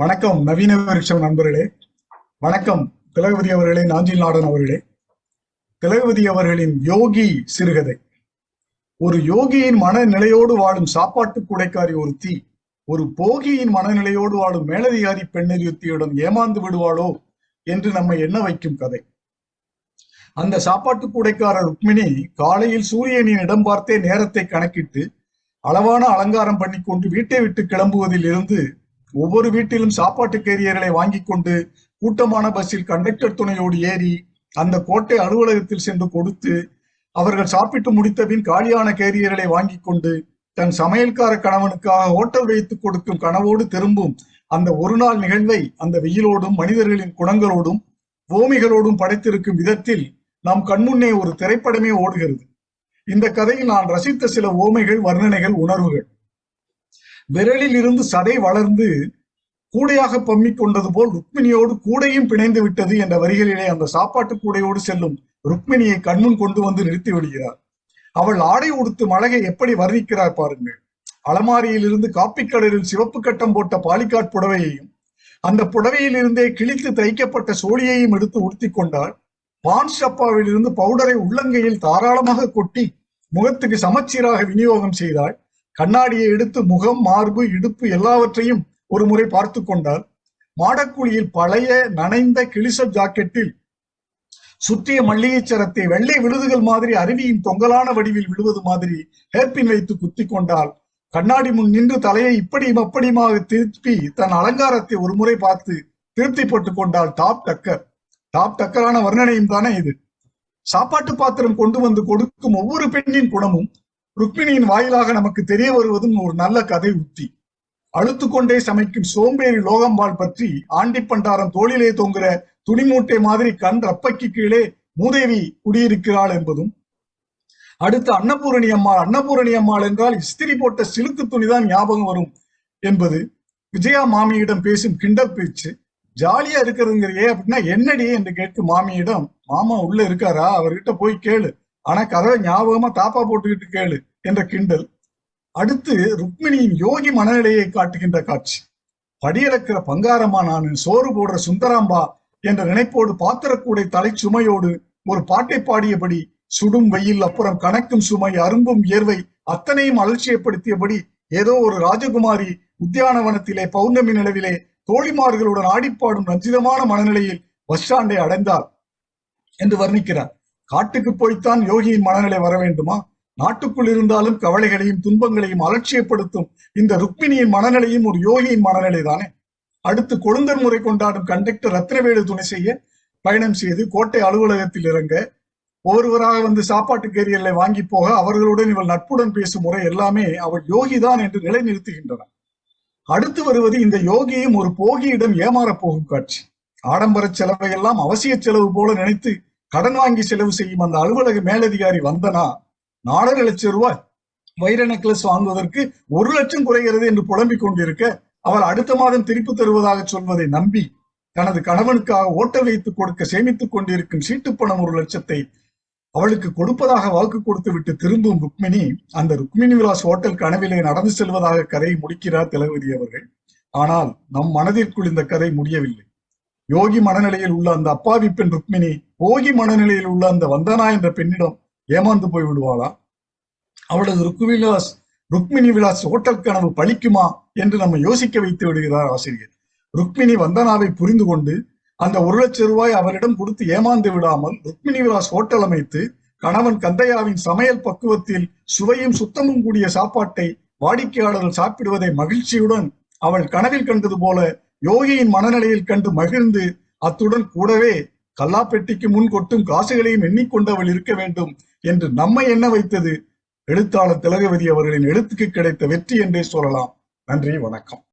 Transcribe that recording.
வணக்கம் நவீன விருட்சம் நண்பர்களே. வணக்கம் திலகவதி அவர்களே நாஞ்சில் நாடன் அவர்களே. திலகவதி அவர்களின் யோகி சிறுகதை. ஒரு யோகியின் மனநிலையோடு வாழும் சாப்பாட்டு குடைக்காரி ஒருத்தி ஒரு போகியின் மனநிலையோடு வாழும் மேலதிகாரி பெண்ணொருத்தியுடன் ஏமாந்து விடுவாளோ என்று நம்மை எண்ண வைக்கும் கதை. அந்த சாப்பாட்டு கூடைக்காரர் ருக்மிணி காலையில் சூரியனின் இடம் பார்த்தே நேரத்தை கணக்கிட்டு அளவான அலங்காரம் பண்ணிக்கொண்டு வீட்டை விட்டு கிளம்புவதில் இருந்து ஒவ்வொரு வீட்டிலும் சாப்பாட்டு கேரியர்களை வாங்கி கொண்டு கூட்டமான பஸ்ஸில் கண்டக்டர் துணையோடு ஏறி அந்த கோட்டை அலுவலகத்தில் சென்று கொடுத்து அவர்கள் சாப்பிட்டு முடித்தபின் காலியான கேரியர்களை வாங்கி கொண்டு தன் சமையல்கார கணவனுக்காக ஹோட்டல் வைத்து கொடுக்கும் கனவோடு திரும்பும் அந்த ஒரு நாள் நிகழ்வை அந்த வெயிலோடும் மனிதர்களின் குணங்களோடும் ஓமிகளோடும் படைத்திருக்கும் விதத்தில் நம் கண்முன்னே ஒரு திரைப்படமே ஓடுகிறது. இந்த கதையில் நான் ரசித்த சில ஓமைகள் வர்ணனைகள் உணர்வுகள். விரலில் இருந்து சதை வளர்ந்து கூடையாக பம்மிக் கொண்டது போல் ருக்மிணியோடு கூடையும் பிணைந்து விட்டது என்ற வரிகளிலே அந்த சாப்பாட்டு கூடையோடு செல்லும் ருக்மிணியை கண்முன் கொண்டு வந்து நிறுத்தி விடுகிறார். அவள் ஆடை உடுத்து மழகை எப்படி வர்ணிக்கிறார் பாருங்கள். அலமாரியிலிருந்து காப்பி கடலில் சிவப்பு கட்டம் போட்ட பாலிகாட் புடவையையும் அந்த புடவையிலிருந்தே கிழித்து தைக்கப்பட்ட சோழியையும் எடுத்து உடுத்தி கொண்டால் பான் ஷப்பாவிலிருந்து பவுடரை உள்ளங்கையில் தாராளமாக கொட்டி முகத்துக்கு சமச்சீராக விநியோகம் செய்தாள். கண்ணாடியை எடுத்து முகம் மார்பு இடுப்பு எல்லாவற்றையும் ஒரு முறை பார்த்து கொண்டால் மாடக்குழியில் பழைய நனைந்த கிளிச ஜாக்கெட்டில் சுற்றிய மல்லிகை சரத்தை வெள்ளை விழுதுகள் மாதிரி அருவியின் தொங்கலான வடிவில் விழுவது மாதிரி ஹேர்பின் வைத்து குத்தி கொண்டால் கண்ணாடி முன் நின்று தலையை இப்படியும் அப்படியுமாக திருப்பி தன் அலங்காரத்தை ஒரு முறை பார்த்து திருப்தி போட்டுக் கொண்டால் டாப் டக்கர். டாப் டக்கரான வர்ணனையும் தானே இது. சாப்பாட்டு பாத்திரம் கொண்டு வந்து கொடுக்கும் ஒவ்வொரு பெண்ணின் குணமும் ருக்மிணியின் வாயிலாக நமக்கு தெரிய வருவதும் ஒரு நல்ல கதை உத்தி. அழுத்துக்கொண்டே சமைக்கும் சோம்பேறி லோகம்பால் பற்றி ஆண்டி பண்டாரம் தோளிலே தொங்குற துணிமூட்டை மாதிரி கண் ரப்பைக்கு கீழே மூதேவி குடியிருக்கிறாள் என்பதும் அடுத்து அன்னபூரணி அம்மாள் அன்னபூரணி அம்மாள் என்றால் இஸ்திரி போட்ட சிலுக்கு துணிதான் ஞாபகம் வரும் என்பது விஜயா மாமியிடம் பேசும் கிண்டல் பேச்சு. ஜாலியா இருக்கிறதுங்கிறியே அப்படின்னா என்னடி என்று கேட்கும் மாமியிடம் மாமா உள்ள இருக்காரா? அவர்கிட்ட போய் கேளு. ஆனா கதவை ஞாபகமா தாப்பா போட்டுக்கிட்டு கேளு என்ற கிண்டல். அடுத்து ருக்மிணியின் யோகி மனநிலையை காட்டுகின்ற காட்சி. படியளக்கிற பங்காரமா நான் சோறு போடுற சுந்தராம்பா என்ற நினைப்போடு பாத்திரக்கூடை தலை சுமையோடு ஒரு பாட்டை பாடியபடி சுடும் வெயில் அப்புறம் கணக்கும் சுமை அரும்பும் இயர்வை அத்தனையும் அலட்சியப்படுத்தியபடி ஏதோ ஒரு ராஜகுமாரி உத்தியானவனத்திலே பௌர்ணமி நிலவிலே தோழிமார்களுடன் ஆடிப்பாடும் ரஞ்சிதமான மனநிலையில் பஸ் ஸ்டாண்டை அடைந்தார் என்று வர்ணிக்கிறார். காட்டுக்கு போய்த்தான் யோகியின் மனநிலை வர வேண்டுமா? நாட்டுக்குள் இருந்தாலும் கவலைகளையும் துன்பங்களையும் அலட்சியப்படுத்தும் இந்த ருக்மிணியின் மனநிலையும் ஒரு யோகியின் மனநிலை தானே அடுத்து கொழுந்தர் முறை கொண்டாடும் கண்டக்டர் ரத்னவேலு துணை செய்ய பயணம் செய்து கோட்டை அலுவலகத்தில் இறங்க ஒருவராக வந்து சாப்பாட்டு கேரியர்களை வாங்கி போக அவர்களுடன் இவள் நட்புடன் பேசும் முறை எல்லாமே அவள் யோகிதான் என்று நிலைநிறுத்துகின்றன. அடுத்து வருவது இந்த யோகியும் ஒரு போகியிடம் ஏமாறப் போகும் காட்சி. ஆடம்பர செலவை எல்லாம் அவசிய செலவு போல நினைத்து கடன் வாங்கி செலவு செய்யும் அந்த அலுவலக மேலதிகாரி வந்தனா நாலரை லட்சம் ரூபாய் வைர நெக்லஸ் வாங்குவதற்கு ஒரு லட்சம் குறைகிறது என்று புலம்பிக் கொண்டிருக்க அவள் அடுத்த மாதம் திருப்பி தருவதாக சொல்வதை நம்பி தனது கணவனுக்காக ஓட்டல் வைத்து கொடுக்க சேமித்துக் கொண்டிருக்கும் சீட்டு பணம் ஒரு லட்சத்தை அவளுக்கு கொடுப்பதாக வாக்கு கொடுத்து விட்டு திரும்பும் ருக்மிணி அந்த ருக்மிணி விலாஸ் ஹோட்டல் கனவிலே நடந்து செல்வதாக கதை முடிக்கிறார் தளபதி அவர்கள். ஆனால் நம் மனதிற்குள் இந்த கதை முடியவில்லை. யோகி மனநிலையில் உள்ள அந்த அப்பாவி பெண் ருக்மிணி போகி மனநிலையில் உள்ள அந்த வந்தனா என்ற பெண்ணிடம் ஏமாந்து போய் விடுவாளா? அவளது ருக்குவிலாஸ் ருக்மிணி விலாஸ் ஹோட்டல் கனவு பழிக்குமா என்று நம்ம யோசிக்க வைத்து விடுகிறார் ஆசிரியர். ருக்மிணி வந்தனாவை புரிந்து கொண்டு அந்த ஒரு லட்சம் ரூபாய் அவரிடம் கொடுத்து ஏமாந்து விடாமல் ருக்மிணி விலாஸ் ஹோட்டல் அமைத்து கணவன் கந்தையாவின் சமையல் பக்குவத்தில் சுவையும் சுத்தமும் கூடிய சாப்பாட்டை வாடிக்கையாளர்கள் சாப்பிடுவதை மகிழ்ச்சியுடன் அவள் கனவில் கண்டது போல யோகியின் மனநிலையில் கண்டு மகிழ்ந்து அத்துடன் கூடவே கல்லாப்பெட்டிக்கு முன் கொட்டும் காசுகளையும் எண்ணிக்கொண்டவள் இருக்க வேண்டும் என்று நம்மை என்ன வைத்தது? எழுத்தாளர் திலகவதி அவர்களின் எழுத்துக்கு கிடைத்த வெற்றி என்றே சொல்லலாம். நன்றி வணக்கம்.